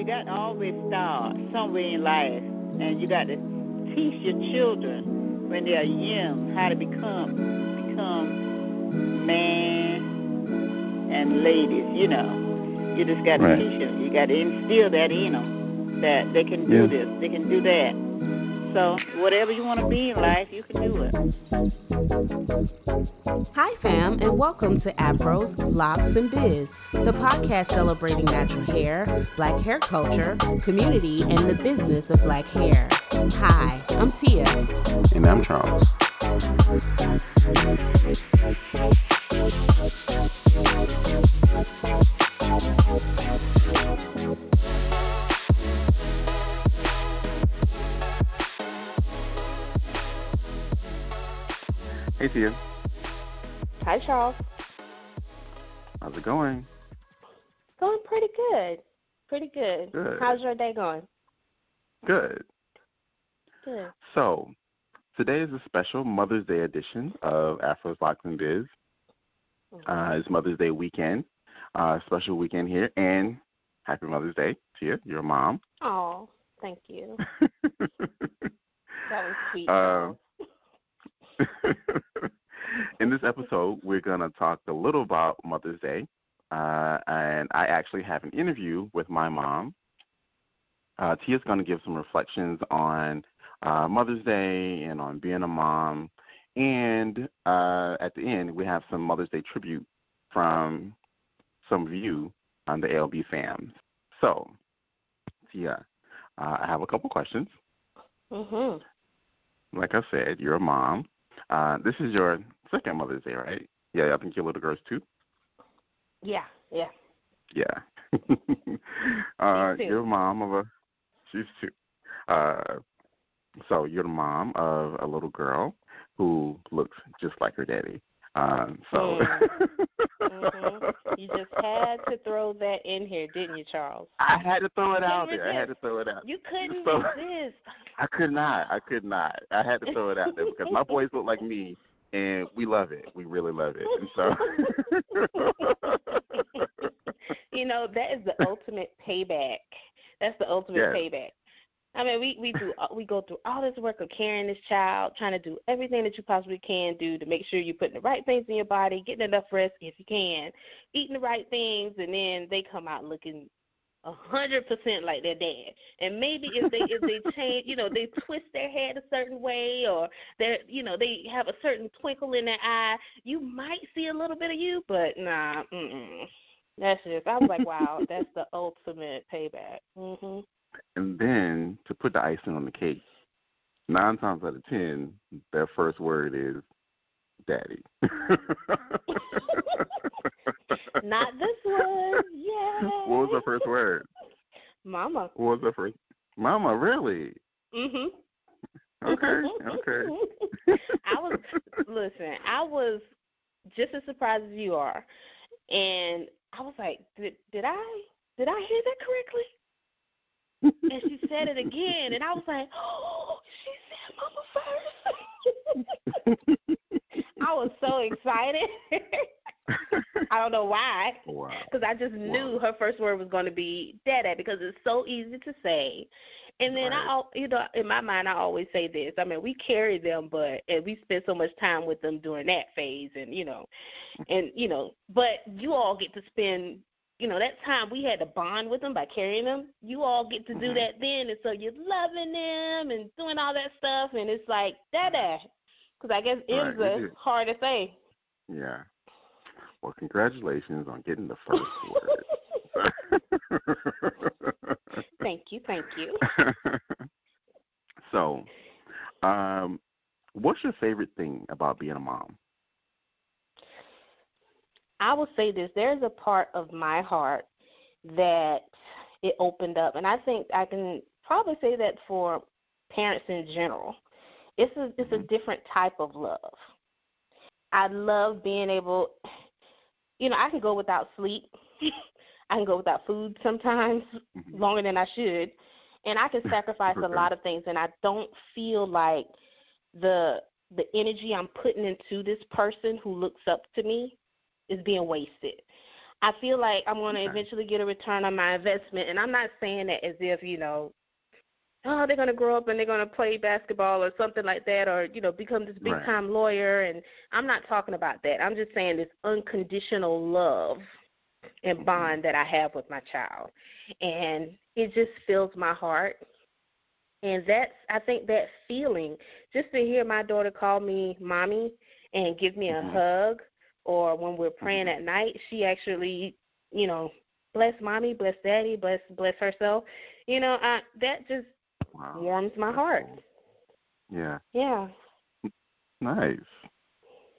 you got to always start somewhere in life, and you got to teach your children when they are young how to become become man and ladies. You know, you just got to Right. teach them. You got to instill that in them that they can do Yeah. this, they can do that. So whatever you want to be in life, you can do it. Hi, fam, and welcome to Afros, Locks, and Biz, the podcast celebrating natural hair, black hair culture, community, and the business of black hair. Hi, I'm Tia. And I'm Charles. Hi, Charles. how's it going? Going pretty good. Pretty good. Good. How's your day going? Good. Good. So, today is a special Mother's Day edition of Afro's Locks and Biz. Uh, it's Mother's Day weekend, uh, special weekend here, and happy Mother's Day to you, your mom. Oh, thank you. That was sweet. Uh. In this episode, we're going to talk a little about Mother's Day, uh, and I actually have an interview with my mom. Uh, Tia's going to give some reflections on uh, Mother's Day and on being a mom, and uh, at the end, we have some Mother's Day tribute from some of you on the ALB fam. So, Tia, uh, I have a couple questions. Mhm. like I said, you're a mom. Uh, this is your second Mother's Day, right? Yeah, I think your little girl's two. Yeah, yeah. Yeah. uh, you're mom of a. She's two. Uh, so you're the mom of a little girl who looks just like her daddy. Um, so. Mhm. You just had to throw that in here, didn't you, Charles? I had to throw it out there. I had to throw it out. You couldn't So- resist. I could not. I could not. I had to throw it out there because my boys look like me, and we love it. We really love it. And so. you know, that is the ultimate payback. That's the ultimate Yes. payback. I mean, we we do we go through all this work of carrying this child, trying to do everything that you possibly can do to make sure you're putting the right things in your body, getting enough rest if you can, eating the right things, and then they come out looking a hundred percent like their dad. And maybe if they if they change, you know, they twist their head a certain way, or they you know they have a certain twinkle in their eye, you might see a little bit of you, but nah, mm-mm. That's just I was like, wow, that's the ultimate payback. Mhm. And then to put the icing on the cake, nine times out of ten, their first word is daddy. Not this one. Yeah. What was the first word? Mama. What was the first? Mama, really? Mhm. Okay, okay. I was listen. I was just as surprised as you are, and I was like, did did I did I hear that correctly? And she said it again, and I was like, oh, she said mama first. I was so excited. I don't know why, wow. because I just knew Wow. her first word was going to be "dada" because it's so easy to say. And then I, Right. al you know, in my mind, I always say this. I mean, we carry them, but and we spend so much time with them during that phase, and you know, and you know, but you all get to spend, you know, that time we had to bond with them by carrying them. You all get to do Mhm. that then, and so you're loving them and doing all that stuff, and it's like "dada," because I guess Right, hard to say. Yeah. Well, congratulations on getting the first word. Thank you, thank you. so, um, what's your favorite thing about being a mom? I will say this: there's a part of my heart that it opened up, and I think I can probably say that for parents in general. It's a it's a Mhm. different type of love. I love being able, you know, I can go without sleep. I can go without food sometimes Mhm. longer than I should, and I can sacrifice a lot of things, and I don't feel like the the energy I'm putting into this person who looks up to me is being wasted. I feel like I'm going to Okay. eventually get a return on my investment, and I'm not saying that as if you know, oh, they're going to grow up and they're going to play basketball or something like that, or you know, become this big Right. time lawyer. And I'm not talking about that. I'm just saying this unconditional love and Mhm. bond that I have with my child, and it just fills my heart. And that's, I think, that feeling, just to hear my daughter call me mommy and give me a Mhm. hug, or when we're praying Mhm. at night, she actually, you know, bless mommy, bless daddy, bless bless herself. You know, I that just Wow. warms my heart. Yeah. Yeah. Nice.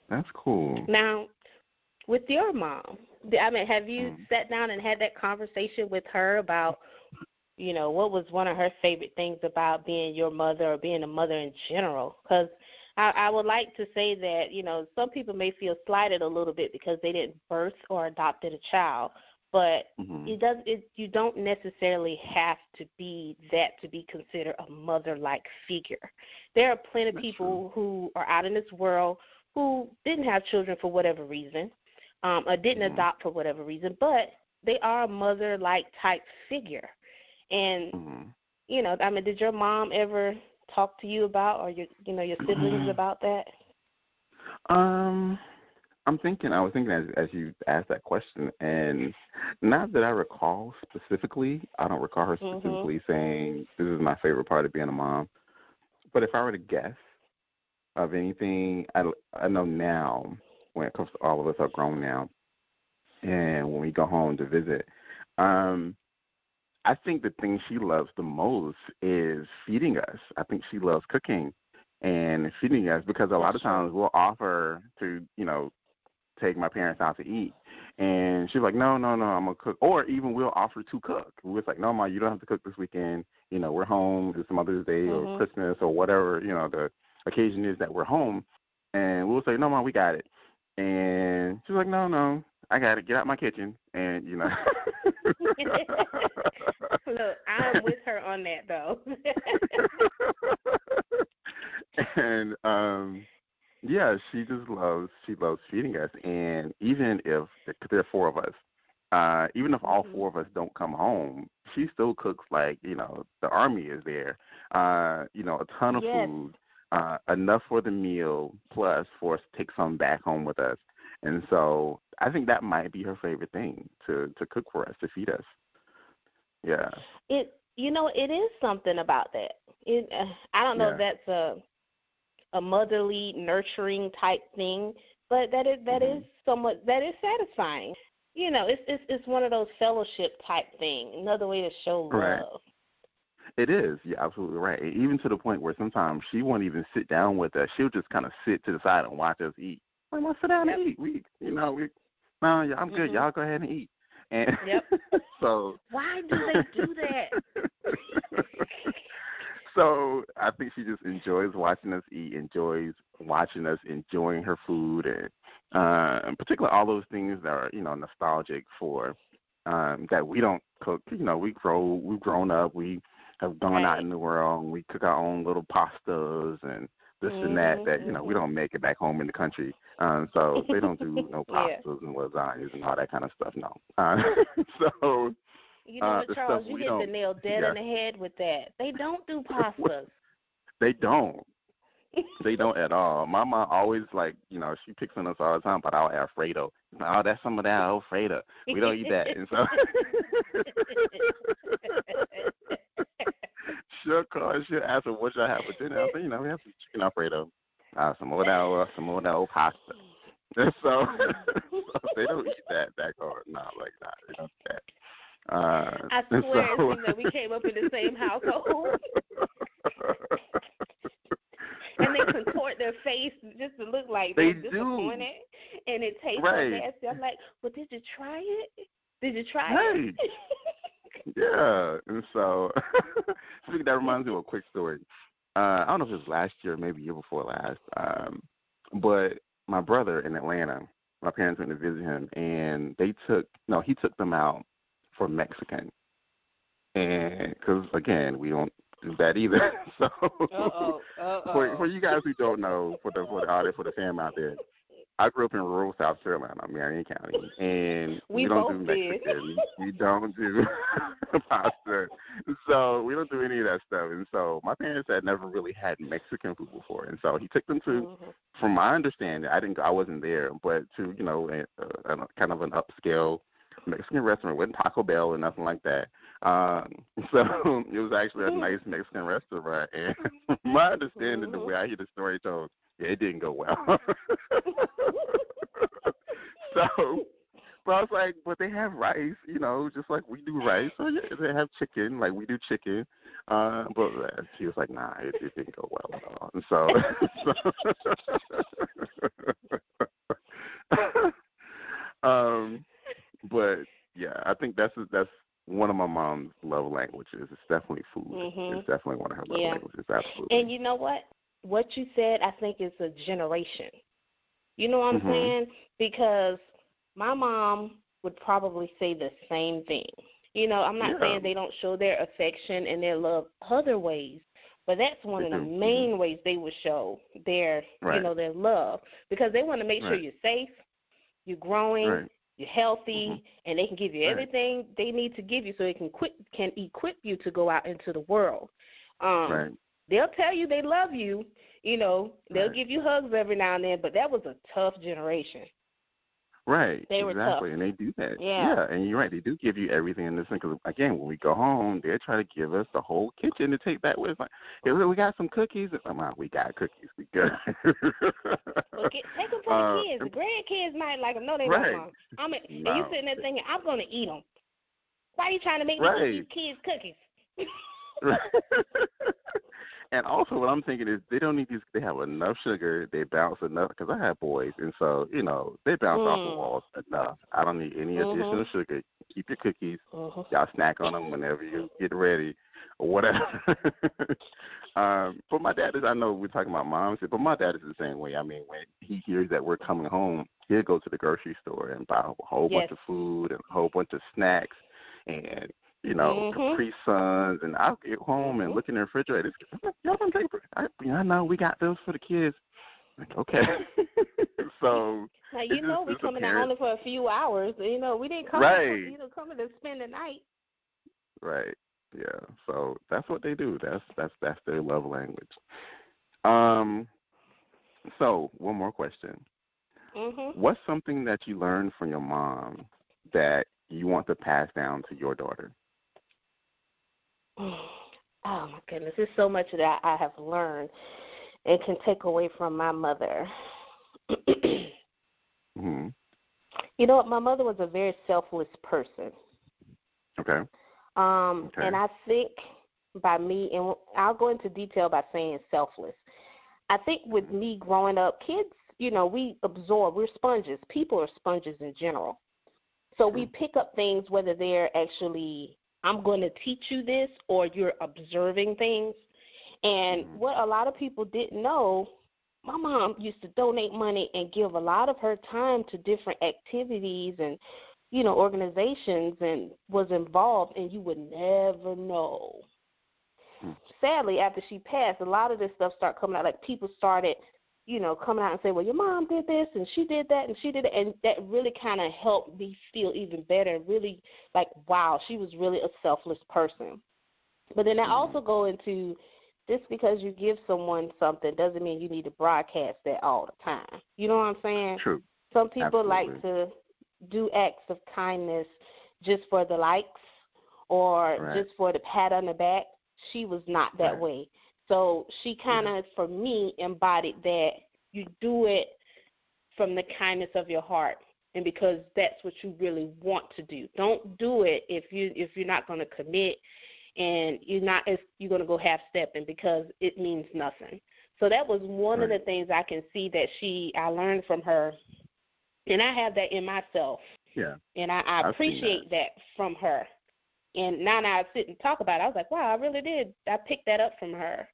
That's cool. Now, with your mom, I mean, have you Mhm. sat down and had that conversation with her about, you know, what was one of her favorite things about being your mother or being a mother in general? Because I, I would like to say that, you know, some people may feel slighted a little bit because they didn't birth or adopted a child, but hmm it does it you don't necessarily have to be that to be considered a mother like figure. There are plenty of That's people who are out in this world who didn't have children for whatever reason um or didn't Mhm. adopt for whatever reason but they are a mother like type figure. And hmm you know i mean did your mom ever talk to you about or your you know your siblings Mhm. about that Um, I'm thinking. I was thinking as as you asked that question, and not that I recall specifically. I don't recall her Mhm. specifically saying this is my favorite part of being a mom. But if I were to guess of anything, I I know now when it comes to all of us are grown now, and when we go home to visit, um, I think the thing she loves the most is feeding us. I think she loves cooking and feeding us because a lot of times we'll offer to, you know, take my parents out to eat. And she's like, no, no, no, I'm going to cook. Or even we'll offer to cook. We're like, no, Ma, you don't have to cook this weekend. You know, we're home. It's Mother's Day Mhm. or Christmas or whatever, you know, the occasion is that we're home. And we'll say, no, Ma, we got it. And she's like, no, no, I got to Get out my kitchen. And, you know. look i'm with her on that though and um yeah, she just loves she loves feeding us and even if there are four of us, uh, even if all Mhm. four of us don't come home, she still cooks like, you know, the army is there. Uh, you know, a ton of Yes. food, uh, enough for the meal, plus for us to take some back home with us. And so I think that might be her favorite thing to to cook for us, to feed us. Yeah. it you know it is something about that it uh, i don't know Yeah. if that's a a motherly nurturing type thing but that is that Mhm. is somewhat that is satisfying you know it's it's it's one of those fellowship type thing another way to show Right. love It is. You're absolutely right. Even to the point where sometimes she won't even sit down with us. She'll just kind of sit to the side and watch us eat. Like, well, sit down Yep. and eat. We, you know, we, no, yeah, I'm good. Mhm. Y'all go ahead and eat. And Yep. so. why do they do that so I think she just enjoys watching us eat, enjoys watching us enjoying her food, and uh, in particular all those things that are you know nostalgic for um, that we don't cook. You know, we grow, we've grown up, we have gone out in the world, and we cook our own little pastas and this and that that you know we Mhm, don't make it back home in the country. Um, so they don't do no Yeah. pastas and lasagnas and all that kind of stuff. No. Uh, so you know Uh, what the charles you hit the nail dead yeah. on the head with that they don't do pastas they don't. They don't at all. My mom always like, you know, she picks on us all the time about our Alfredo. Oh, that's some of that Alfredo. We don't eat that. And so she'll call and she'll ask her what y'all have for dinner. I say, you know, we have some chicken Alfredo. Uh, some more of that uh, some more of that old pasta. And so, so they don't eat that that hard. No, like nah, they don't do that. Uh, I swear so- it seems like we came up in the same household. and they contort their face just to look like They they're do. and it tastes Right. nasty. I'm like, well, did you try it? Did you try Right. it? Yeah, and so that reminds me of a quick story. Uh, I don't know if it was last year, maybe year before last, um, but my brother in Atlanta, my parents went to visit him, and they took no, he took them out for Mexican, and because again, we don't do that either. So Uh-oh, uh-oh. for for you guys who don't know, for the for the audience, for the fam out there, I grew up in rural South Carolina, Marion County, and we, we don't do. Mexican. we don't do pasta. So we don't do any of that stuff. And so my parents had never really had Mexican food before, and so he took them to, Mhm. from my understanding, I didn't, I wasn't there, but to you know, a, a, a kind of an upscale Mexican restaurant, wasn't Taco Bell or nothing like that. Um, so it was actually a nice Mexican restaurant, and from my understanding, the Mhm. way I hear the story told, yeah, it didn't go well. so, but I was like, but they have rice, you know, just like we do rice. So yeah, they have chicken, like we do chicken. Uh, but uh, she was like, nah, it, it didn't go well at all. And so, so um, but yeah, I think that's that's one of my mom's love languages. It's definitely food. Mhm. It's definitely one of her love Yeah. languages. Absolutely. And you know what? What you said, I think, is a generation. You know what I'm Mhm. saying? Because my mom would probably say the same thing. You know, I'm not Yeah. saying they don't show their affection and their love other ways, but that's one They of the do. Mhm. main ways they would show their, you know, their love because they want to make sure you're safe, you're growing, Right. you're healthy, Mhm. and they can give you Right. everything they need to give you so they can quit, can equip you to go out into the world. Um, Right. They'll tell you they love you. You know, they'll Right. give you hugs every now and then, but that was a tough generation. Right. They were exactly, tough. and they do that. Yeah. yeah. and you're right. They do give you everything in this thing. Because again, when we go home, they try to give us the whole kitchen to take back with. us. Like, hey, we got some cookies. I'm like, we got cookies. We good. Well, get, take them to Uh, the kids. The grandkids might like them. No, they Right. don't. I'm a, and you No. sitting there thinking, I'm going to eat them. Why are you trying to make me Right. eat these kids cookies? and also, what I'm thinking is they don't need these. They have enough sugar. They bounce enough because I have boys, and so you know they bounce off the Mm. walls enough. I don't need any Mhm. additional sugar. Keep your cookies. Mhm. Y'all snack on them whenever you get ready, or whatever. um, but my dad is. I know we're talking about moms, but my dad is the same way. I mean, when he hears that we're coming home, he'll go to the grocery store and buy a whole bunch of food and a whole bunch of snacks, and you know, Mhm. Capri Suns, and I'll get home and Mhm. look in the refrigerator. Y'all don't. I, I know we got those for the kids. Like, okay, so Now you know we it's coming out only for a few hours. You know we didn't come. Right. You know coming to spend the night. Right. Yeah. So that's what they do. That's that's that's their love language. Um. So one more question. Mhm. What's something that you learned from your mom that you want to pass down to your daughter? Oh my goodness, there's so much that I have learned and can take away from my mother. hmm you know what? My mother was a very selfless person. Okay. Um, Okay. and I think by me, and I'll go into detail by saying selfless. I think with me growing up, kids, you know, we absorb. We're sponges. People are sponges in general. So we pick up things whether they're actually, I'm going to teach you this, or you're observing things. And Mhm. what a lot of people didn't know, my mom used to donate money and give a lot of her time to different activities and you know, organizations and was involved and you would never know. Hmm. Sadly, after she passed, a lot of this stuff started coming out. Like people started, you know, coming out and saying, Well, your mom did this and she did that and she did it and that really kinda helped me feel even better and really like, wow, she was really a selfless person. But then I Mhm. also go into just because you give someone something doesn't mean you need to broadcast that all the time. You know what I'm saying? True. Some people like to do acts of kindness just for the likes or Right. just for the pat on the back. She was not that Right. way. So she kind of, for me, embodied that you do it from the kindness of your heart and because that's what you really want to do. Don't do it if you if you're not going to commit and you're not if you're going to go half stepping because it means nothing. So that was one of the things I can see that she I learned from her, and I have that in myself, Yeah. and I, I appreciate that. from her. And now that I sit and talk about it, I was like, wow, I really did. I picked that up from her.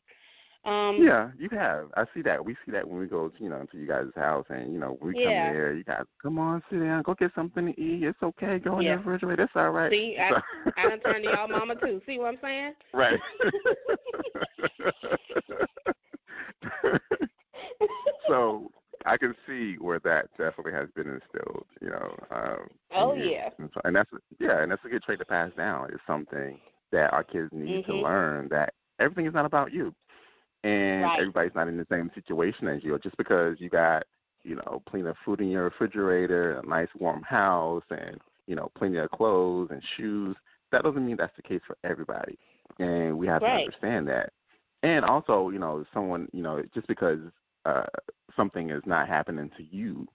Um, Yeah, you have. I see that. We see that when we go, you know, to you guys' house, and you know, we Yeah. come there. You guys, come on, sit down, go get something to eat. It's okay. Go in Yeah. the refrigerator. It's all right. See, I, I done turned to y'all mama too. See what I'm saying? right. so I can see where that definitely has been instilled. You know. Um, oh and, yeah. And, that's yeah, and that's a good trait to pass down. Is something that our kids need mm-hmm. to learn that everything is not about you, and right. everybody's not in the same situation as you. Just because you got you know plenty of food in your refrigerator, a nice warm house, and you know plenty of clothes and shoes, that doesn't mean that's the case for everybody. And we have right. to understand that. And also, you know, someone, you know, just because uh, something is not happening to you,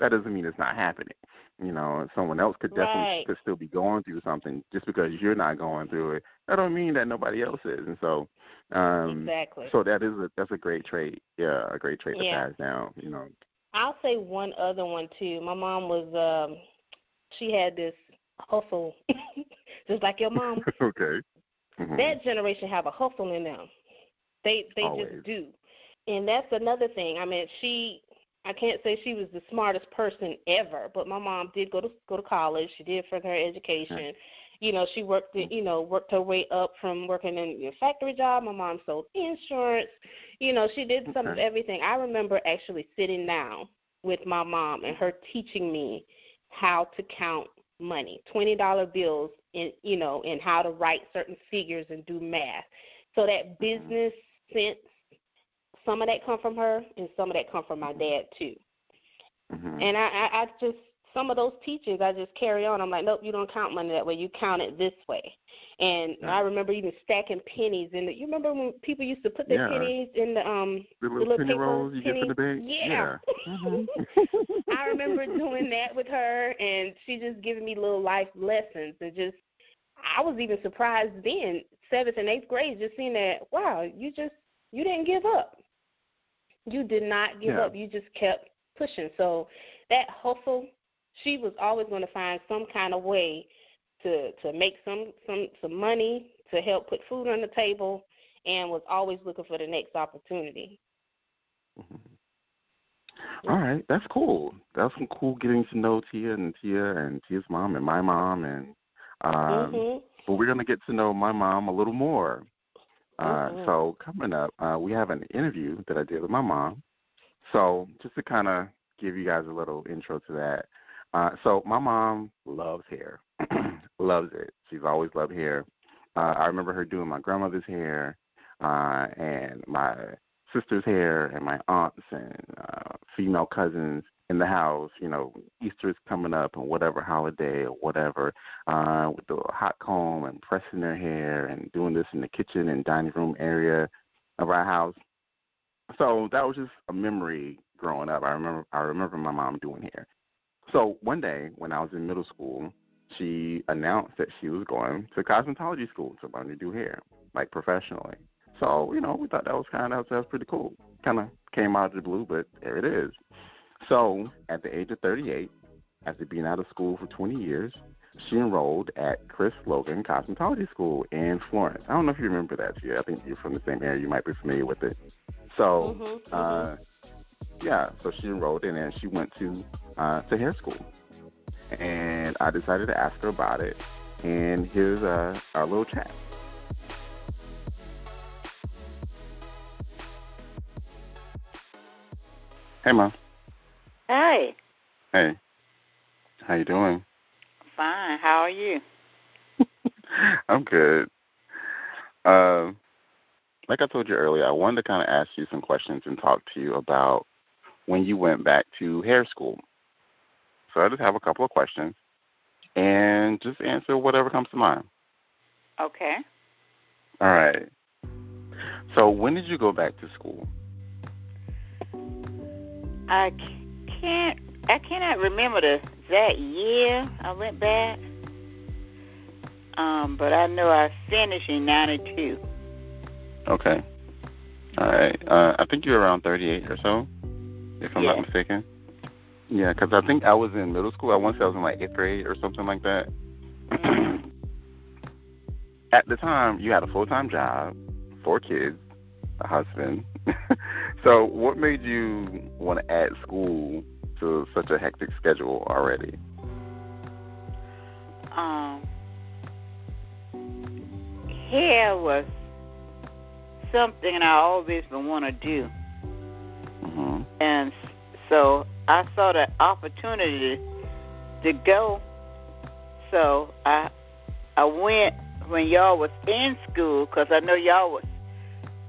that doesn't mean it's not happening. You know, someone else could definitely right. could still be going through something just because you're not going through it. That don't mean that nobody else is. And so, um, exactly. So that is a that's a great trait. Yeah, a great trait yeah. to pass down. You know. I'll say one other one too. My mom was um she had this hustle just like your mom. okay. Mm-hmm. That generation have a hustle in them. They they Always. just do. And that's another thing. I mean, she I can't say she was the smartest person ever, but my mom did go to go to college. She did further her education. Okay. You know, she worked hmm. you know, worked her way up from working in a factory job. My mom sold insurance. You know, she did some okay. of everything. I remember actually sitting down with my mom and her teaching me how to count money, twenty dollar bills and you know, and how to write certain figures and do math. So that mm-hmm. business sense, some of that come from her, and some of that come from my dad too. Mm-hmm. And I, I, I just some of those teachings I just carry on. I'm like, nope, you don't count money that way. You count it this way. And Yeah. I remember even stacking pennies in the. You remember when people used to put their Yeah. pennies in the um The the little little penny paper rolls you get from the bank. Yeah. Mhm. I remember doing that with her, and she just giving me little life lessons, and just I was even surprised then, seventh and eighth grade, just seeing that. Wow, you just you didn't give up. You did not give Yeah. up. You just kept pushing. So that hustle, she was always going to find some kind of way to to make some some some money to help put food on the table, and was always looking for the next opportunity. All right, that's cool. That's some cool getting to know Tia and Tia and Tia's mom and my mom and um mhm. but we're gonna get to know my mom a little more. Uh Mhm. so coming up, uh we have an interview that I did with my mom. So just to kinda give you guys a little intro to that. Uh so my mom loves hair. loves it. She's always loved hair. Uh I remember her doing my grandmother's hair, uh and my sister's hair and my aunts and uh, female cousins in the house. You know, Easter's coming up and whatever holiday or whatever, uh, with the hot comb and pressing their hair and doing this in the kitchen and dining room area of our house. So that was just a memory growing up. I remember I remember my mom doing hair. So one day when I was in middle school, she announced that she was going to cosmetology school to learn to do hair, like professionally. So, you know, we thought that was kind of that was pretty cool. Kind of came out of the blue, but there it is. So, at the age of 38, after being out of school for 20 years, she enrolled at Chris Logan Cosmetology School in Florence. I don't know if you remember that, Tia. I think you're from the same area. You might be familiar with it. So, Mhm, uh, yeah, so she enrolled in and she went to uh, to hair school. And I decided to ask her about it. And here's uh, our little chat. Hey, Mom. Hey, Hey. How you doing? fine. How are you? I'm good. Um, like I told you earlier, I wanted to kind of ask you some questions and talk to you about when you went back to hair school. So I just have a couple of questions, and just answer whatever comes to mind. Okay. All right. So when did you go back to school? I can't. I cannot remember the exact year I went back. Um, but I know I finished in '92. Okay. All right. Uh, I think you're around 38 or so, if I'm Yeah. not mistaken. Yeah, because I think I was in middle school. I say I was in like eighth grade or something like that. At the time, you had a full time job, four kids, a husband. so, what made you want to add school to such a hectic schedule already? Um, hair was something I always been want to do, hmm and So I saw the opportunity to go. So I I went when y'all was in school because I know y'all was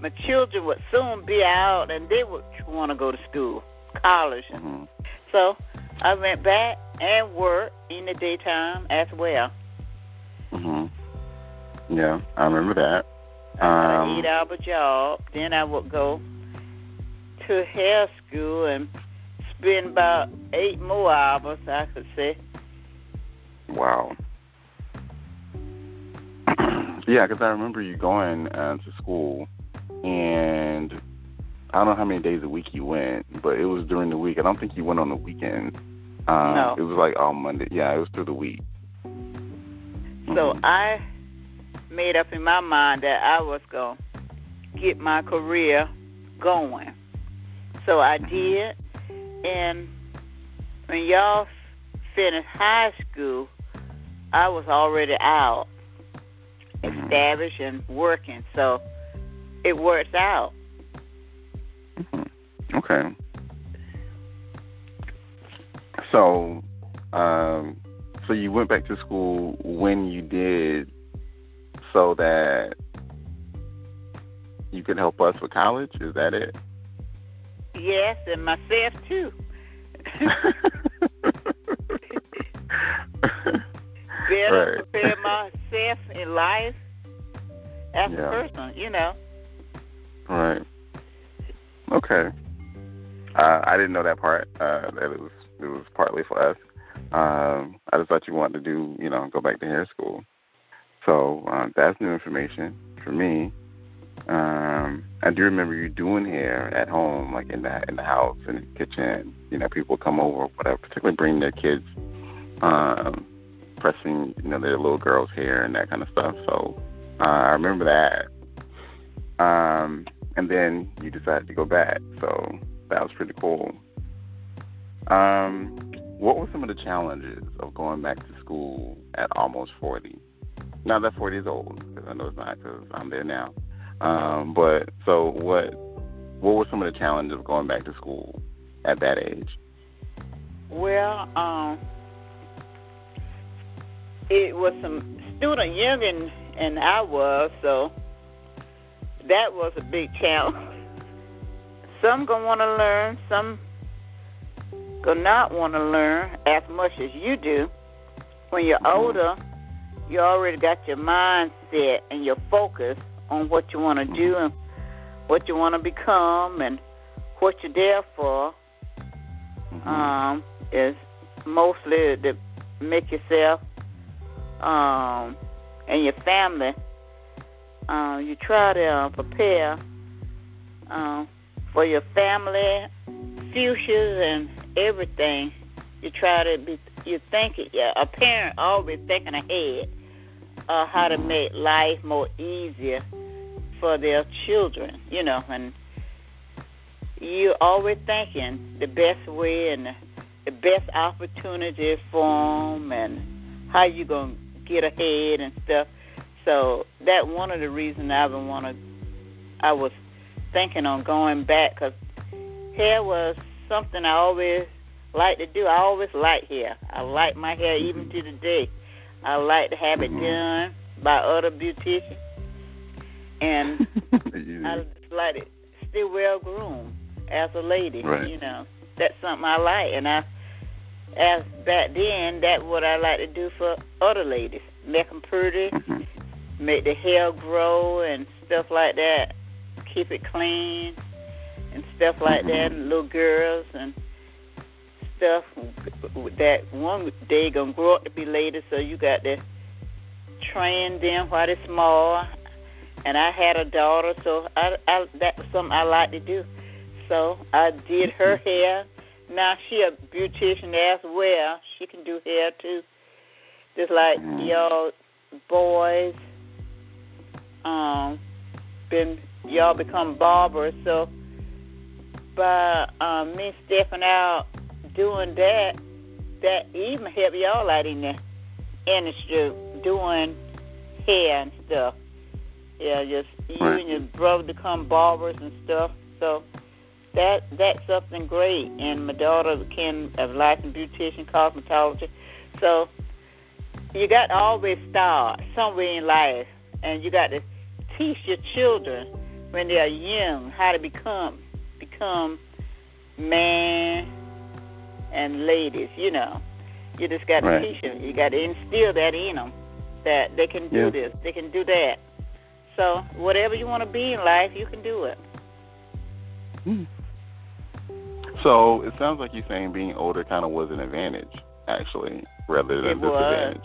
my children would soon be out and they would want to go to school, college. Mm-hmm. So I went back and worked in the daytime as well. Mhm. Yeah, I remember that. I had Um, an eight-hour job. Then I would go to hair school and spend about eight more hours, I could say. Wow. yeah, because I remember you going uh, to school, and I don't know how many days a week you went, but it was during the week. I don't think you went on the weekend. Um, No. It was like all Monday. Yeah, it was through the week. So Mhm. I made up in my mind that I was going to get my career going. So I Mhm. did. And when y'all finished high school, I was already out, Mhm. established and working. So it works out. Mhm. Okay. So, um, so you went back to school when you did, so that you could help us with college. Is that it? Yes, and myself too. Better Right. prepare myself in life as Yeah. a person, you know. Right. Okay. Uh, I didn't know that part. Uh, that it was it was partly for us. Um, I just thought you wanted to do, you know, go back to hair school. So um, that's new information for me. Um, I do remember you doing hair at home, like in the in the house, in the kitchen. You know, people come over, whatever, particularly bring their kids, um, pressing, you know, their little girls' hair and that kind of stuff. So uh, I remember that. Um, and then you decided to go back, so that was pretty cool. Um, what were some of the challenges of going back to school at almost 40? Not that 40 is old, because I know it's not, because I'm there now. Um, but so what? What were some of the challenges of going back to school at that age? Well, um, it was some student younger than I was, so that was a big challenge. Some gonna want to learn, some gonna not want to learn as much as you do. When you're Mhm. older, you already got your mindset and your focus on what you want to do and what you want to become and what you're there for Mhm. um, is mostly to make yourself um, and your family. Uh, you try to uh, prepare uh, for your family, futures, and everything. You try to be. You think it. Yeah, a parent always thinking ahead uh, how to make life more easier for their children. You know, and you always thinking the best way and the, best opportunity for them and how you gonna get ahead and stuff. So that one of the reasons I been want to. I was thinking on going back because hair was something I always like to do. I always like hair. I like my hair even to the day. I like to have it Mhm. done by other beauticians, and You- I like it still well groomed as a lady. Right. You know, that's something I like, and I, as back then, that's what I like to do for other ladies. Make them pretty, Mhm. Make the hair grow and stuff like that. Keep it clean and stuff like that. Mhm. And little girls and stuff that one day gonna grow up to be ladies. So you got to train them while they're small. And I had a daughter, so I, I that was something I like to do. So I did her hair. Now she a beautician as well. She can do hair too. Just like Mhm. y'all boys, um, been y'all become barbers. So by um, me stepping out doing that, that even help y'all out in the industry doing hair and stuff. Yeah, just you Right. and your brother become barbers and stuff. So that that's something great. And my daughter can have licensed beautician, cosmetology. So you got to always start somewhere in life, and you got to teach your children when they are young how to become become man and ladies. You know, you just got to Right. teach them. You got to instill that in them that they can do Yeah. this, they can do that. So whatever you want to be in life, you can do it. Hmm. So it sounds like you're saying being older kind of was an advantage, actually, rather than It a was.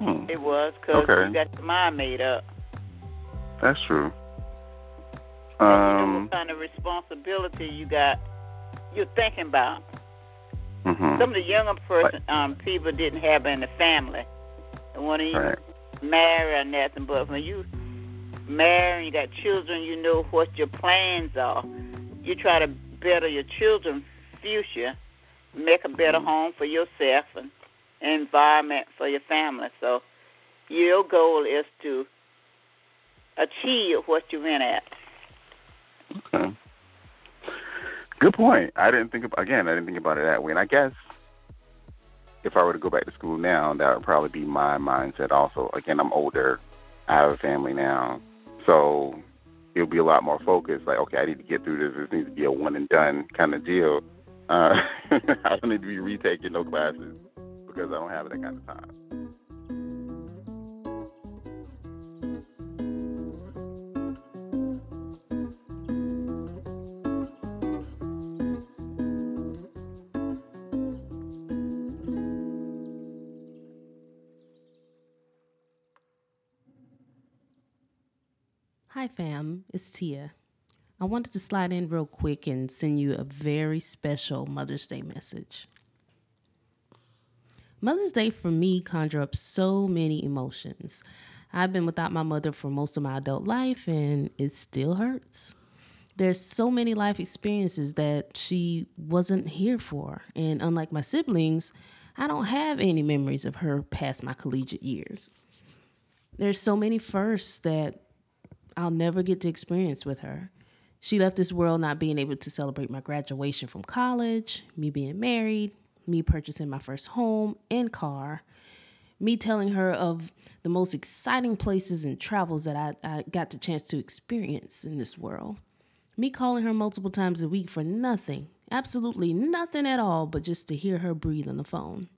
Hmm. It was because Okay. you got your mind made up. That's true. And you know Um. what kind of responsibility you got, you're thinking about. mhm. Some of the younger person, um, people didn't have in the family. And when you Right. marry or nothing, but when you marry, you got children, you know what your plans are. You try to better your children's future, make a better Mhm. home for yourself and environment for your family. So your goal is to achieve what you went at. Okay. Good point. I didn't think about again. I didn't think about it that way. And I guess if I were to go back to school now, that would probably be my mindset. Also, again, I'm older. I have a family now, so it'll be a lot more focused. Like, okay, I need to get through this. This needs to be a one and done kind of deal. Uh, I don't need to be retaking no classes because I don't have that kind of time. Hi, fam. It's Tia. I wanted to slide in real quick and send you a very special Mother's Day message. Mother's Day for me conjure up so many emotions. I've been without my mother for most of my adult life and it still hurts. There's so many life experiences that she wasn't here for. And unlike my siblings, I don't have any memories of her past my collegiate years. There's so many firsts that I'll never get to experience with her. She left this world not being able to celebrate my graduation from college, me being married, me purchasing my first home and car, me telling her of the most exciting places and travels that I, I got the chance to experience in this world. Me calling her multiple times a week for nothing, absolutely nothing at all, but just to hear her breathe on the phone.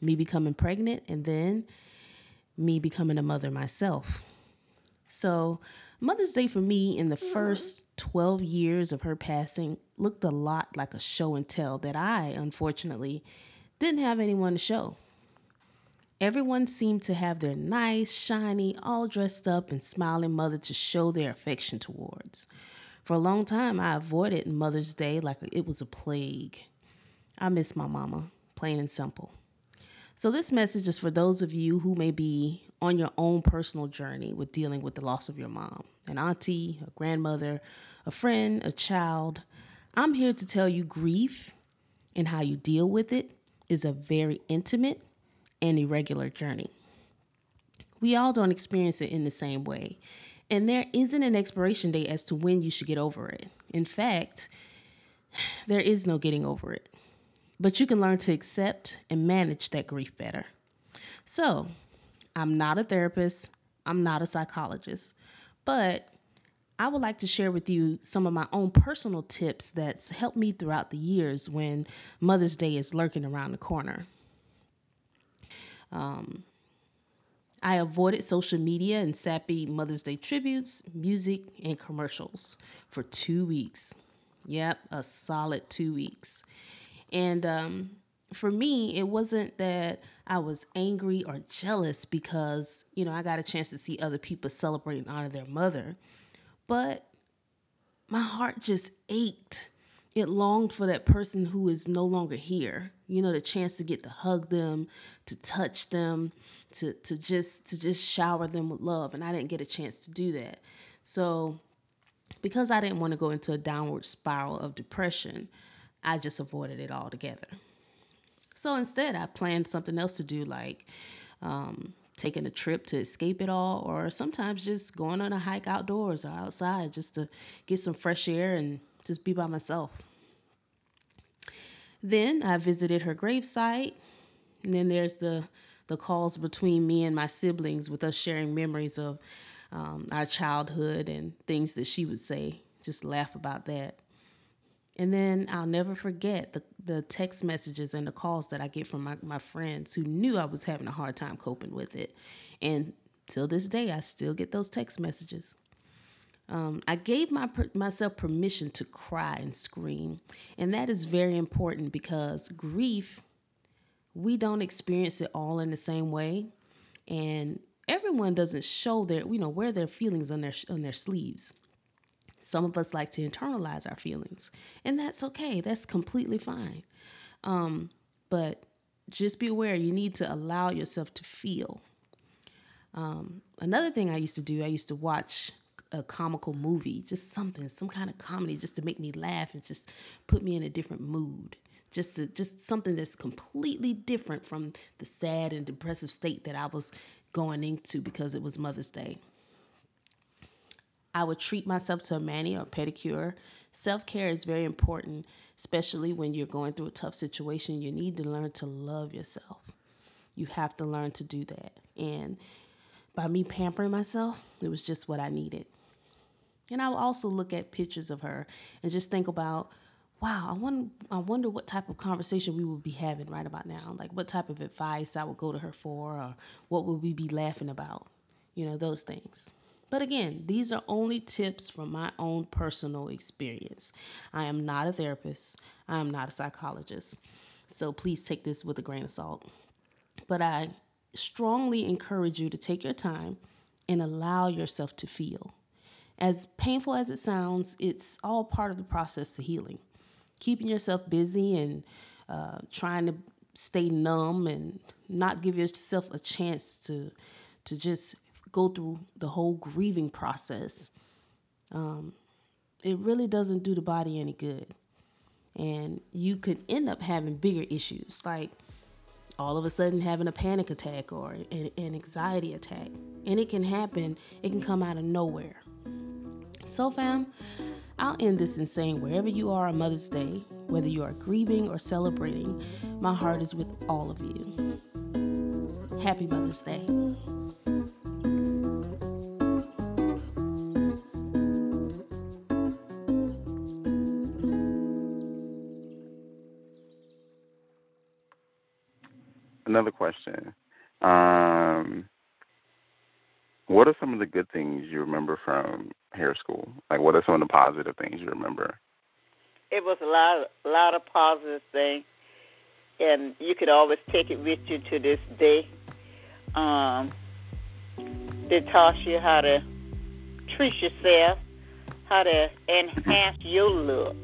Me becoming pregnant and then me becoming a mother myself. So, Mother's Day for me in the first 12 years of her passing looked a lot like a show and tell that I, unfortunately, didn't have anyone to show. Everyone seemed to have their nice, shiny, all dressed up and smiling mother to show their affection towards. For a long time, I avoided Mother's Day like it was a plague. I miss my mama, plain and simple. So, this message is for those of you who may be on your own personal journey with dealing with the loss of your mom, an auntie, a grandmother, a friend, a child. I'm here to tell you grief and how you deal with it is a very intimate and irregular journey. We all don't experience it in the same way, and there isn't an expiration date as to when you should get over it. In fact, there is no getting over it but you can learn to accept and manage that grief better. So, I'm not a therapist, I'm not a psychologist, but I would like to share with you some of my own personal tips that's helped me throughout the years when Mother's Day is lurking around the corner. Um, I avoided social media and sappy Mother's Day tributes, music, and commercials for two weeks. Yep, a solid two weeks. And um, for me, it wasn't that I was angry or jealous because, you know, I got a chance to see other people celebrate and honor their mother, but my heart just ached. It longed for that person who is no longer here. You know, the chance to get to hug them, to touch them, to to just to just shower them with love, and I didn't get a chance to do that. So, because I didn't want to go into a downward spiral of depression, I just avoided it altogether. So instead, I planned something else to do, like um, taking a trip to escape it all, or sometimes just going on a hike outdoors or outside just to get some fresh air and just be by myself. Then I visited her gravesite. And then there's the the calls between me and my siblings with us sharing memories of um, our childhood and things that she would say. Just laugh about that. And then I'll never forget the, the text messages and the calls that I get from my, my friends who knew I was having a hard time coping with it. And till this day, I still get those text messages. Um, I gave my, myself permission to cry and scream. And that is very important because grief, we don't experience it all in the same way. And everyone doesn't show their, you know, wear their feelings on their, on their sleeves. Some of us like to internalize our feelings, and that's okay. That's completely fine. Um, but just be aware you need to allow yourself to feel. Um, another thing I used to do, I used to watch a comical movie, just something, some kind of comedy, just to make me laugh and just put me in a different mood. Just to, just something that's completely different from the sad and depressive state that I was going into because it was Mother's Day. I would treat myself to a mani or pedicure. Self care is very important, especially when you're going through a tough situation. You need to learn to love yourself. You have to learn to do that. And by me pampering myself, it was just what I needed. And I would also look at pictures of her and just think about, wow, I wonder, I wonder what type of conversation we would be having right about now. Like what type of advice I would go to her for, or what would we be laughing about? You know, those things. But again, these are only tips from my own personal experience. I am not a therapist, I am not a psychologist. So please take this with a grain of salt. But I strongly encourage you to take your time and allow yourself to feel. As painful as it sounds, it's all part of the process to healing. Keeping yourself busy and uh, trying to stay numb and not give yourself a chance to to just go through the whole grieving process, um, it really doesn't do the body any good. And you could end up having bigger issues, like all of a sudden having a panic attack or an, an anxiety attack. And it can happen, it can come out of nowhere. So, fam, I'll end this in saying wherever you are on Mother's Day, whether you are grieving or celebrating, my heart is with all of you. Happy Mother's Day. Another question. Um, what are some of the good things you remember from hair school? Like, what are some of the positive things you remember? It was a lot, a lot of positive things, and you could always take it with you to this day. Um, they taught you how to treat yourself, how to enhance your look,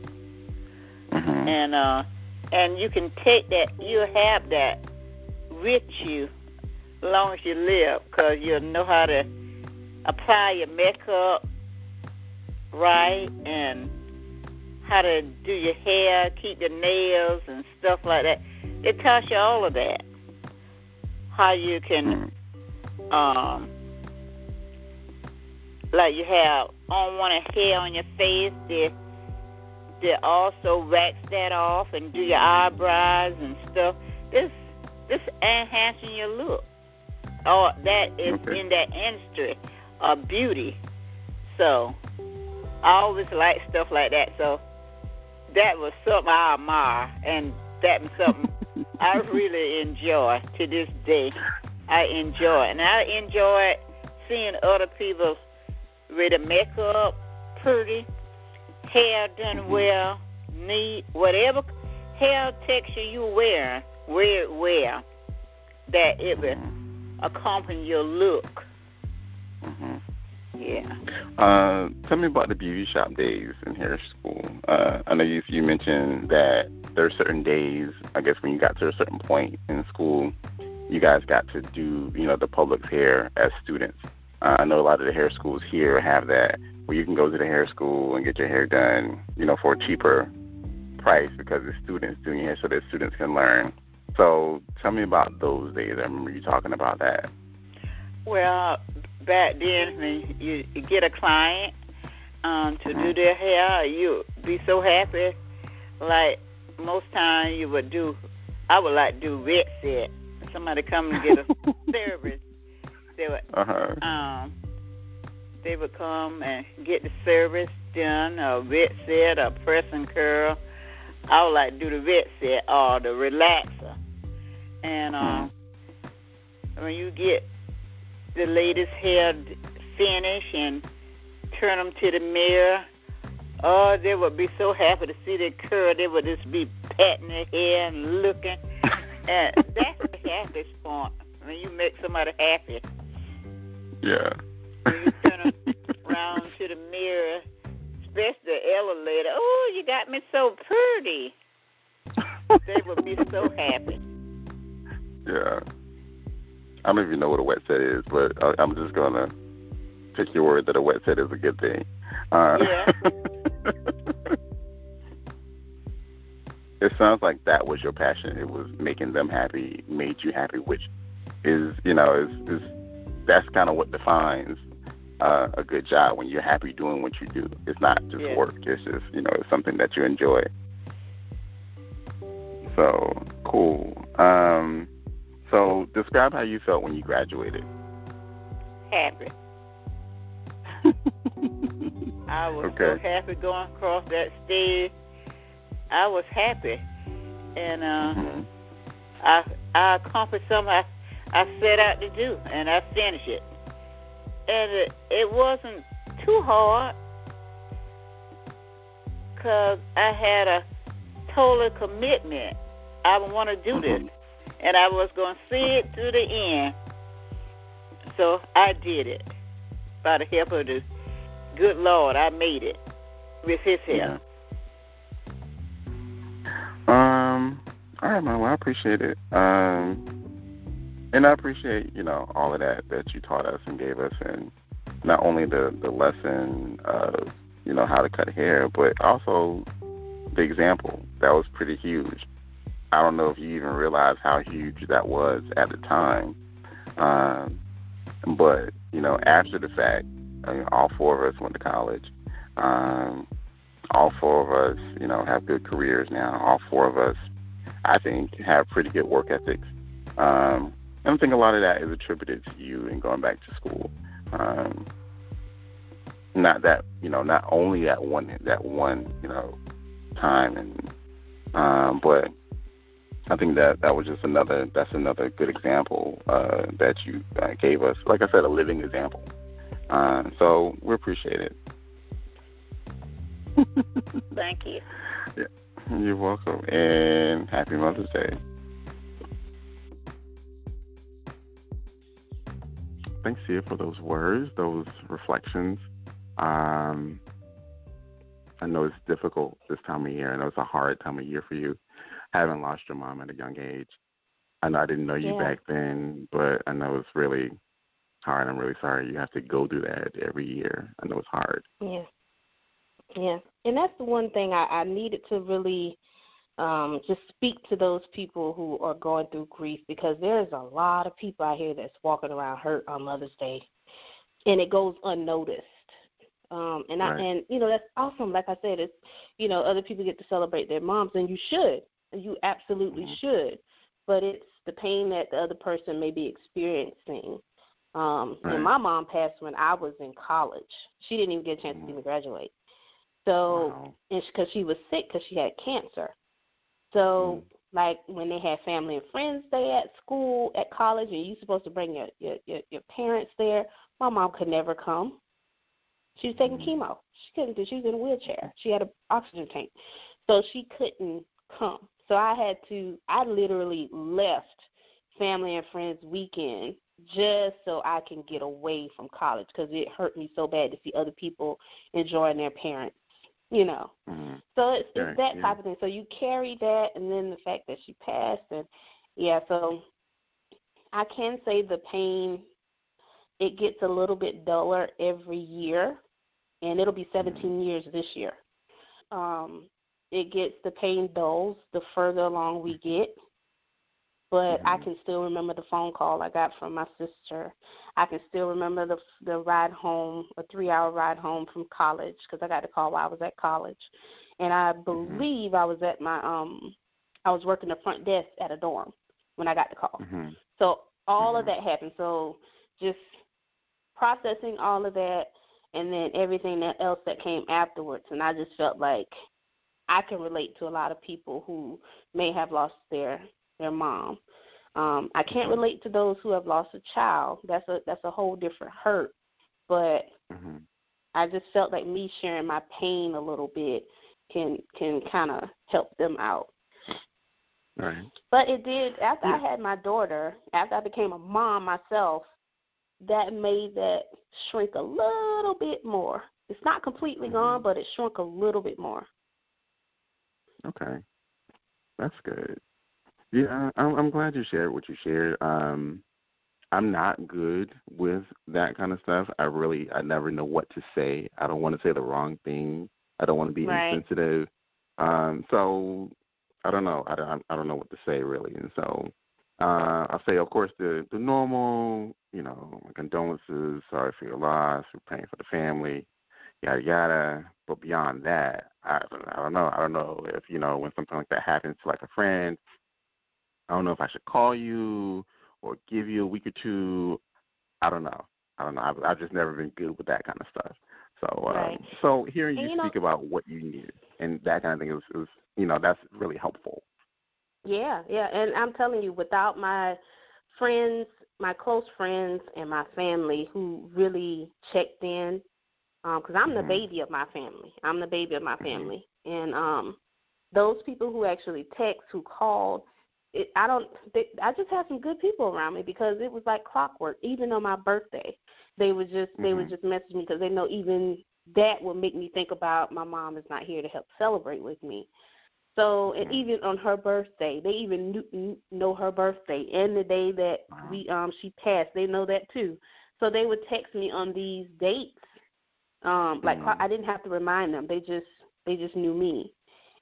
mm-hmm. and uh, and you can take that. You have that with you long as you live because you'll know how to apply your makeup right and how to do your hair, keep your nails and stuff like that. It tells you all of that. How you can, um, like you have unwanted hair on your face, they, they also wax that off and do your eyebrows and stuff. This this enhancing your look. Oh, that is okay. in that industry of beauty. So I always like stuff like that. So that was something I admire, and that was something I really enjoy to this day. I enjoy. And I enjoy seeing other people with the makeup pretty, hair done mm-hmm. well, neat, whatever hair texture you wear wear it well that it will accompany your look. Mm-hmm. Yeah. Uh, tell me about the beauty shop days in hair school. Uh, I know you, you mentioned that there are certain days, I guess, when you got to a certain point in school, you guys got to do, you know, the public's hair as students. Uh, I know a lot of the hair schools here have that, where you can go to the hair school and get your hair done, you know, for a cheaper price because the students doing it so that students can learn. So tell me about those days. I remember you talking about that. Well, back then, when you, you get a client um, to do their hair, you be so happy. Like most time, you would do. I would like do wet set. Somebody come and get a service. They would. Uh-huh. Um, they would come and get the service done, a wet set, a press and curl. I would like to do the wet set or the relaxer. And um, when you get the latest hair finish and turn them to the mirror, oh, they would be so happy to see their curl. They would just be patting their hair and looking. and that's the happiest point when you make somebody happy. Yeah. When you turn them around to the mirror, especially the elevator. Oh, you got me so pretty. They would be so happy. Yeah. I don't even know what a wet set is, but I, I'm just gonna take your word that a wet set is a good thing. Uh, Yeah. it sounds like that was your passion. It was making them happy, made you happy, which is, you know, is is that's kind of what defines uh, a good job when you're happy doing what you do. It's not just Yeah. work. It's just, you know, it's something that you enjoy. So cool. Um, so describe how you felt when you graduated. Happy. I was so happy going across that stage. I was happy, and uh, Mhm. I I accomplished something I, I set out to do, and I finished it. And it, it wasn't too hard, cause I had a total commitment. I want to do this, Mhm. And I was going to see it to the end. So I did it. By the help of the good Lord, I made it with His help. Yeah. Um. All right, man. Well, I appreciate it. Um. And I appreciate you know all of that that you taught us and gave us, and not only the the lesson of you know how to cut hair, but also the example. That was pretty huge. I don't know if you even realize how huge that was at the time. Um, but you know, after the fact, I mean, all four of us went to college. Um, all four of us, you know, have good careers now. All four of us, I think, have pretty good work ethics. Um, and I think a lot of that is attributed to you and going back to school. Um, not that you know, not only that one that one you know time, and um, but I think that that was just another that's another good example uh, that you uh, gave us. Like I said, a living example. Uh, so we appreciate it. Thank you. You're welcome, and happy Mother's Day. Thanks, Tia, for those words, those reflections. Um, I know it's difficult this time of year. I know it's a hard time of year for you, having lost your mom at a young age. I know I didn't know you Yeah. back then, but I know it's really hard. I'm really sorry you have to go through that every year. I know it's hard. Yeah. Yeah. And that's the one thing I, I needed to really um, just speak to those people who are going through grief because there's a lot of people out here that's walking around hurt on Mother's Day and it goes unnoticed. Um and I and you know, that's awesome. Like I said, it's you know, other people get to celebrate their moms and you should. You absolutely Mhm. should. But it's the pain that the other person may be experiencing. Um, Right. and my mom passed when I was in college. She didn't even get a chance Mhm. to even graduate. So, Wow. and because she was sick because she had cancer. So, Mm. like when they had family and friends day at school, at college, and you're supposed to bring your your your, your parents there, my mom could never come. She was taking Mhm. chemo. She couldn't do. She was in a wheelchair. She had an oxygen tank, so she couldn't come. So I had to. I literally left family and friends weekend just so I can get away from college because it hurt me so bad to see other people enjoying their parents. You know. Mhm. So it's, it's that yeah. type of thing. So you carry that, and then the fact that she passed, and yeah. So I can say the pain. It gets a little bit duller every year, and it'll be 17 years this year. Um, it gets the pain dulls the further along we get. but mm-hmm. I can still remember the phone call I got from my sister. I can still remember the the ride home, a three hour ride home from college because I got the call while I was at college, and I Mm-hmm. believe I was at my um, I was working the front desk at a dorm when I got the call. Mm-hmm. So all of Mhm. that happened. So just processing all of that, and then everything that else that came afterwards, and I just felt like I can relate to a lot of people who may have lost their their mom. Um, I can't relate to those who have lost a child. That's a that's a whole different hurt. But Mm-hmm. I just felt like me sharing my pain a little bit can can kind of help them out. Right. But it did after I had my daughter, after I became a mom myself, that made that shrink a little bit more. It's not completely Mhm. gone, but it shrunk a little bit more. Okay, that's good. Yeah, I'm, I'm glad you shared what you shared. Um, I'm not good with that kind of stuff. I really, I never know what to say. I don't want to say the wrong thing. I don't want to be Right. insensitive. Um, so I don't know. I don't, I don't know what to say really. And so uh, I'll say, of course, the the normal, you know, condolences, sorry for your loss, we're praying for the family, yada yada. But beyond that, I I don't know. I don't know if you know when something like that happens to like a friend. I don't know if I should call you or give you a week or two. I don't know. I don't know. I've, I've just never been good with that kind of stuff. So, um, Right. so hearing And you you know- speak about what you need and that kind of thing is, is, you know, that's really helpful. Yeah, yeah, and I'm telling you, without my friends, my close friends, and my family who really checked in, because I'm the Mhm. baby of my family. I'm the baby of my family, and um, those people who actually text, who called, it, I don't. They, I just had some good people around me because it was like clockwork. Even on my birthday, they would just they would Mhm. just message me because they know even that would make me think about my mom is not here to help celebrate with me. So, and even on her birthday, they even knew, know her birthday and the day that we um she passed. They know that too. So they would text me on these dates. Um, like Mhm. I didn't have to remind them. They just they just knew me.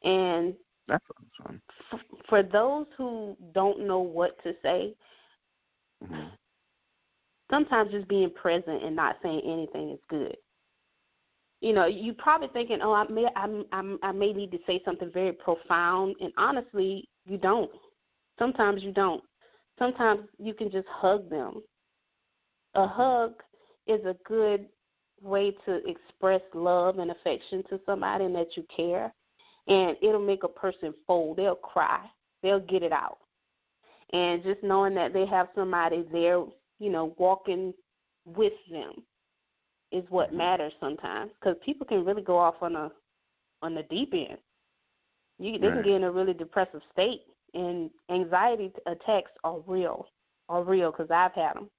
And That's awesome. f- for those who don't know what to say, hmm sometimes just being present and not saying anything is good. You know, you probably thinking, "Oh, I may, I'm, I'm, I may need to say something very profound," and honestly, you don't. Sometimes you don't. Sometimes you can just hug them. A hug is a good way to express love and affection to somebody and that you care, and it'll make a person fold. They'll cry. They'll get it out. And just knowing that they have somebody there you know, walking with them is what Mhm. matters sometimes because people can really go off on a on the deep end. You they can get in a really depressive state, and anxiety attacks are real, are real because I've had them.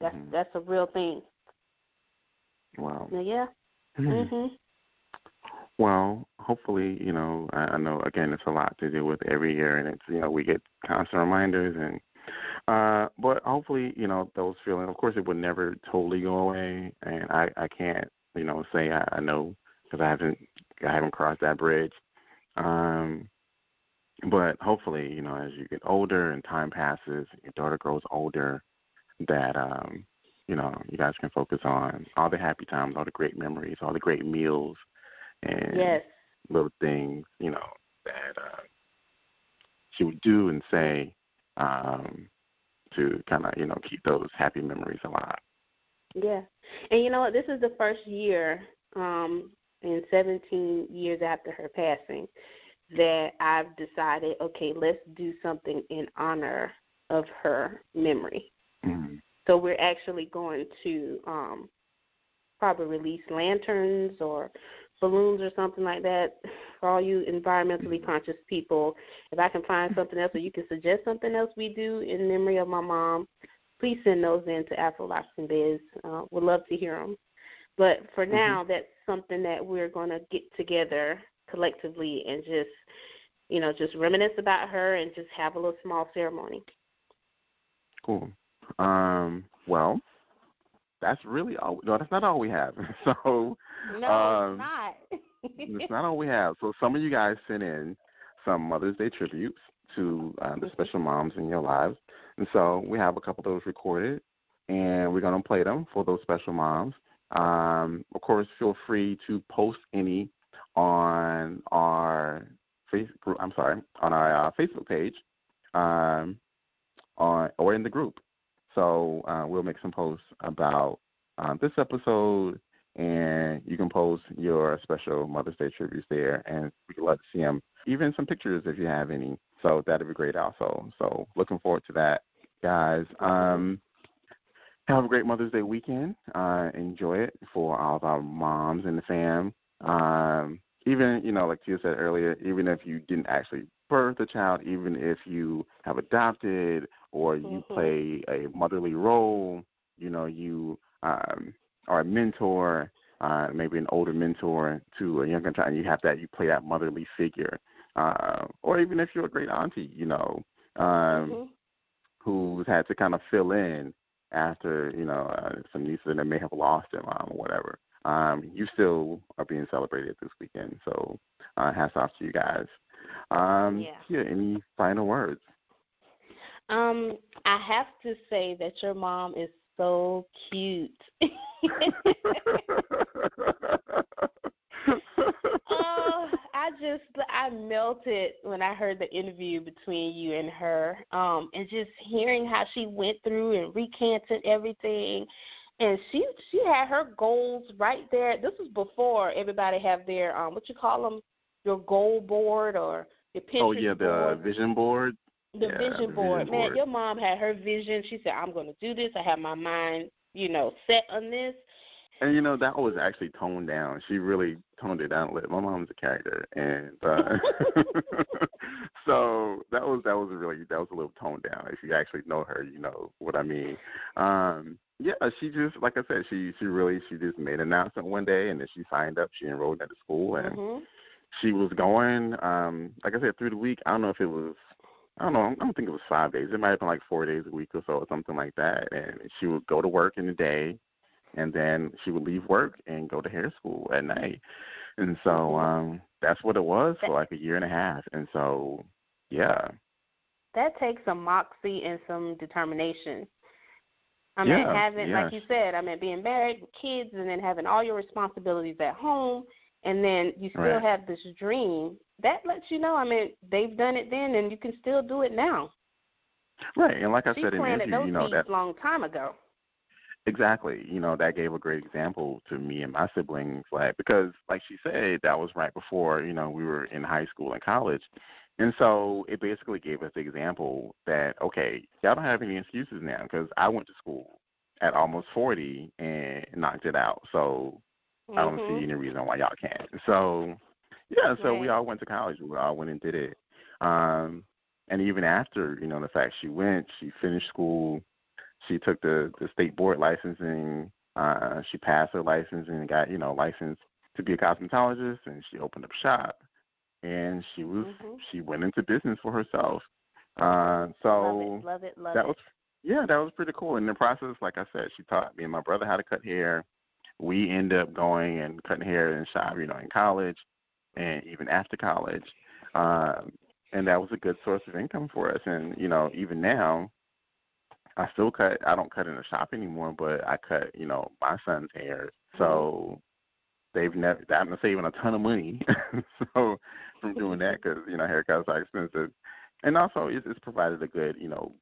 That's Mhm. that's a real thing. Wow. Yeah. Mhm. Mhm. Well, hopefully, you know, I, I know again it's a lot to deal with every year, and it's you know we get constant reminders, and uh, but hopefully, you know, those feelings. Of course, it would never totally go away, and I I can't you know say I, I know because I haven't I haven't crossed that bridge. Um, but hopefully, you know, as you get older and time passes, your daughter grows older, that um, you know, you guys can focus on all the happy times, all the great memories, all the great meals, and Yes. little things, you know, that uh, she would do and say um, to kind of, you know, keep those happy memories alive. Yeah. And you know what? This is the first year um, in 17 years after her passing that I've decided, okay, let's do something in honor of her memory. Mm-hmm. So we're actually going to um, probably release lanterns or balloons or something like that for all you environmentally conscious people. If I can find something else or you can suggest something else we do in memory of my mom, please send those in to Afro Locks and Biz. Uh, we'd love to hear them. But for Mhm. now, that's something that we're going to get together collectively and just, you know, just reminisce about her and just have a little small ceremony. Cool. Um, well, that's really all. No, that's not all we have. So No, Um, it's not. it's not all we have. So some of you guys sent in some Mother's Day tributes to uh, the special moms in your lives. And so we have a couple of those recorded, and we're going to play them for those special moms. Um, of course, feel free to post any on our Facebook. I'm sorry, on our uh, Facebook page, um, on or in the group. So uh, we'll make some posts about uh, this episode, and you can post your special Mother's Day tributes there, and we would love to see them. Even some pictures if you have any. So that'd be great also. So looking forward to that, guys. Um, have a great Mother's Day weekend. Uh, enjoy it for all of our moms and the fam. Um, even you know, like Tia said earlier, even if you didn't actually birth a child, even if you have adopted or you Mhm. play a motherly role, you know, you um, are a mentor, uh, maybe an older mentor to a younger child, and you have that, you play that motherly figure. Uh, or even if you're a great auntie, you know, um, Mhm. who's had to kind of fill in after, you know, uh, some nieces that may have lost their mom or whatever. Um, you still are being celebrated this weekend. So uh, hats off to you guys. Um, Yeah. yeah, any final words? Um, I have to say that your mom is so cute. oh, I just I melted when I heard the interview between you and her. Um, and just hearing how she went through and recanted everything. And she she had her goals right there. This was before everybody have their um what you call them, your goal board or your Pinterest oh yeah, the board. vision board. The Yeah, vision the board. vision Man, board. your mom had her vision. She said, I'm going to do this. I have my mind, you know, set on this. And you know that was actually toned down. She really toned it down a little. My mom's a character, and uh, so that was that was really that was a little toned down. If you actually know her, you know what I mean. Um, yeah, she just like I said, she she really she just made an announcement one day, and then she signed up. She enrolled at the school, and hmm she was going. Um, like I said, through the week. I don't know if it was. I don't know. I don't think it was five days. It might have been like four days a week or so, or something like that. And she would go to work in the day, and then she would leave work and go to hair school at night. And so Mhm. um that's what it was for like a year and a half. And so yeah. That takes some moxie and some determination. I mean, Yeah, having, like you said, I mean, being married with kids and then having all your responsibilities at home, and then you still Right. have this dream. That lets you know, I mean, they've done it then, and you can still do it now. Right. And like I she said in the planted interview, those you know, that long time ago. Exactly. You know, that gave a great example to me and my siblings, like because like she said, that was right before, you know, we were in high school and college. And so it basically gave us the example that, okay, y'all don't have any excuses now because I went to school at almost 40 and knocked it out. So I don't see any reason why y'all can't. So, yeah, so we all went to college. We all went and did it. Um, and even after, you know, the fact she went, she finished school, she took the the state board licensing, uh, she passed her licensing and got, you know, licensed to be a cosmetologist and she opened up shop and she was Mhm. she went into business for herself. Uh so love it, love it, love that it. was yeah, that was pretty cool. And In the process, like I said, she taught me and my brother how to cut hair. We end up going and cutting hair in shop, you know, in college and even after college. Um and that was a good source of income for us. And, you know, even now I still cut I don't cut in the shop anymore, but I cut, you know, my son's hair. So they've never I'm saving a ton of money. so from doing that because you know haircuts are expensive, and also it's, it's provided a good you know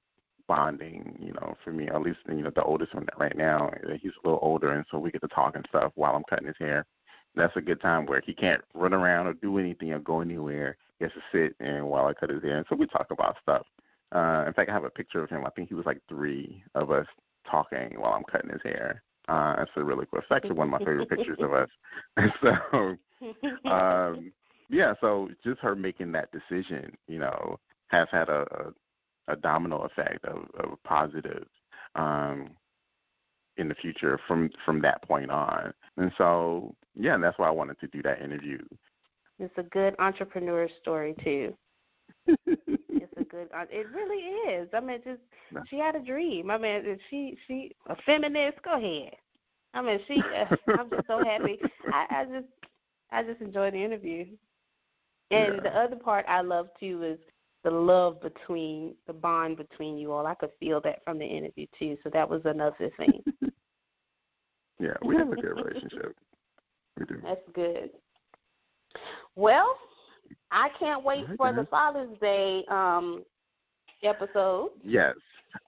bonding you know for me at least you know the oldest one right now he's a little older and so we get to talk and stuff while I'm cutting his hair. That's a good time where he can't run around or do anything or go anywhere. He has to sit and while I cut his hair, and so we talk about stuff. Uh, in fact, I have a picture of him. I think he was like three of us talking while I'm cutting his hair. Uh, that's a really cool. It's actually one of my favorite pictures of us. so, um, yeah, so just her making that decision, you know, has had a, a, domino effect of, of positive um, in the future from from that point on. And so, yeah, and that's why I wanted to do that interview. It's a good entrepreneur story too. It's a good. It really is. I mean, just she had a dream. I mean, she she a feminist. Go ahead. I mean, she. Uh, I'm just so happy. I, I just I just enjoyed the interview. And Yeah. the other part I love too is the love between the bond between you all. I could feel that from the interview too. So that was another thing. yeah, we have a good relationship. We do. That's good. Well, I can't wait for the Father's Day um, episode. Yes,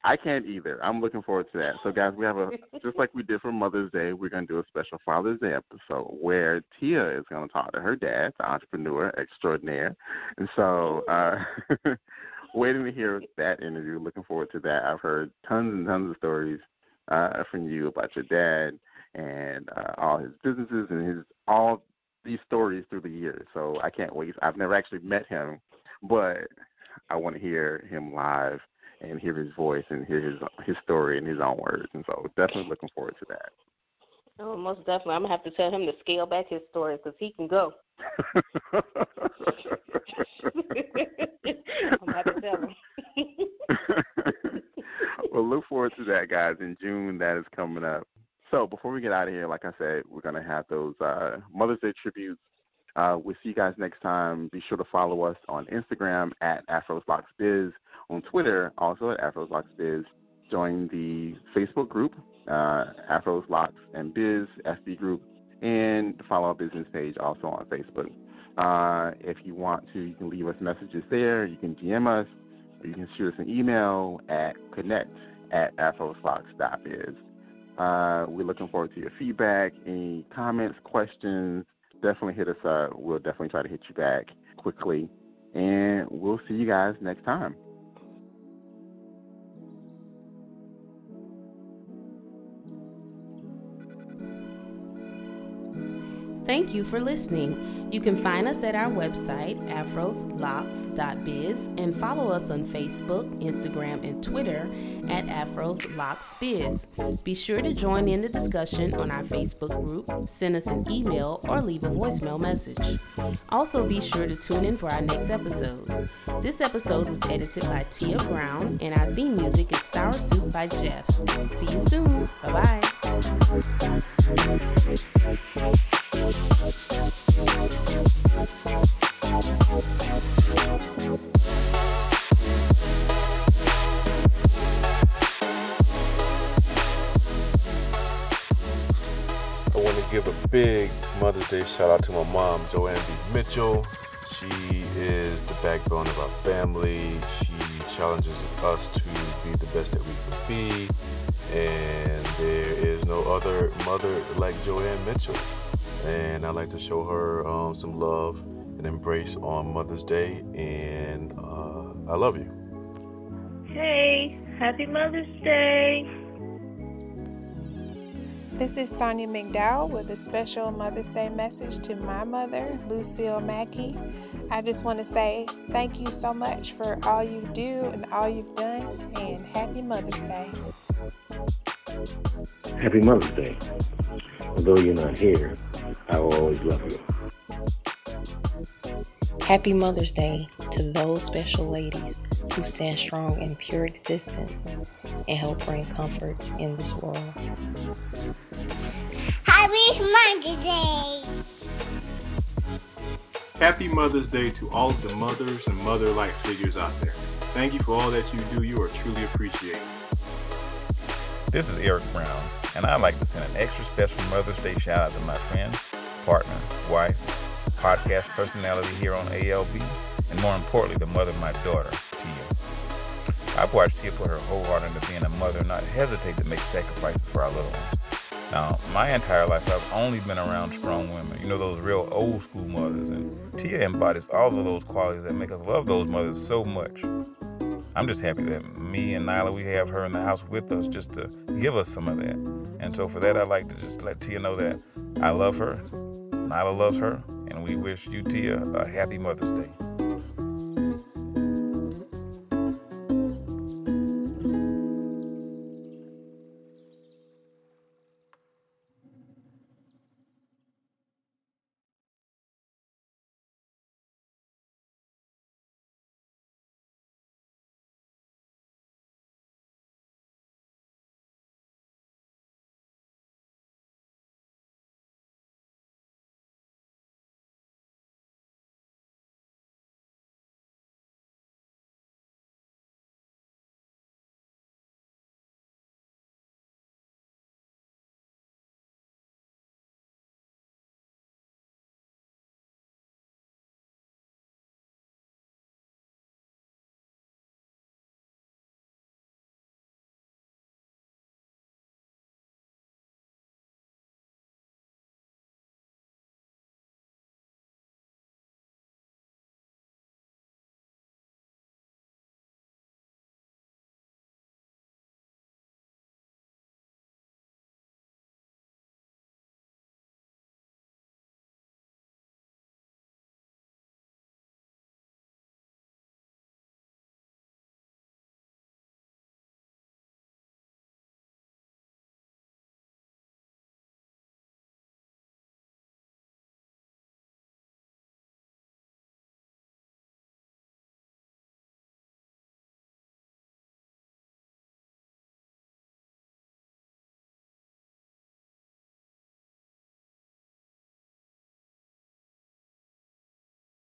I can't either. I'm looking forward to that. So, guys, we have a just like we did for Mother's Day, we're going to do a special Father's Day episode where Tia is going to talk to her dad, the entrepreneur extraordinaire, and so uh, waiting to hear that interview. Looking forward to that. I've heard tons and tons of stories uh, from you about your dad and uh, all his businesses and his all these stories through the years. So I can't wait. I've never actually met him, but I want to hear him live and hear his voice and hear his his story in his own words. And so definitely looking forward to that. Oh, most definitely. I'm gonna have to tell him to scale back his story because he can go. I'm have to tell him. well, look forward to that, guys. In June, that is coming up. So before we get out of here, like I said, we're gonna have those uh, Mother's Day tributes. Uh, we'll see you guys next time. Be sure to follow us on Instagram at AfrosLocksBiz, on Twitter also at AfrosLocksBiz. Join the Facebook group, uh, Afros Locks and Biz FB group, and the follow our business page also on Facebook. Uh, if you want to, you can leave us messages there. You can DM us, or you can shoot us an email at connect at afroslocks.biz. Uh, we're looking forward to your feedback, any comments, questions. Definitely hit us up. We'll definitely try to hit you back quickly. And we'll see you guys next time. Thank you for listening. You can find us at our website, afroslocks.biz, and follow us on Facebook, Instagram, and Twitter at afroslocksbiz. Be sure to join in the discussion on our Facebook group, send us an email, or leave a voicemail message. Also, be sure to tune in for our next episode. This episode was edited by Tia Brown, and our theme music is Sour Soup by Jeff. See you soon. Bye bye. Give a big Mother's Day shout out to my mom, Joanne B. Mitchell. She is the backbone of our family. She challenges us to be the best that we can be. And there is no other mother like Joanne Mitchell. And I like to show her um, some love and embrace on Mother's Day. And uh, I love you. Hey, happy Mother's Day. This is Sonia McDowell with a special Mother's Day message to my mother, Lucille Mackey. I just want to say thank you so much for all you do and all you've done, and happy Mother's Day. Happy Mother's Day. Although you're not here, I will always love you. Happy Mother's Day to those special ladies who stand strong in pure existence and help bring comfort in this world. Happy Mother's Day! Happy Mother's Day to all of the mothers and mother-like figures out there. Thank you for all that you do. You are truly appreciated. This is Eric Brown, and I'd like to send an extra special Mother's Day shout out to my friend, partner, wife, podcast personality here on ALB, and more importantly, the mother of my daughter, Tia. I've watched Tia put her whole heart into being a mother and not hesitate to make sacrifices for our little ones. Now, my entire life, I've only been around strong women. You know, those real old school mothers. And Tia embodies all of those qualities that make us love those mothers so much. I'm just happy that me and Nyla, we have her in the house with us just to give us some of that. And so for that, I'd like to just let Tia know that I love her, Nyla loves her, and we wish you, Tia, a happy Mother's Day.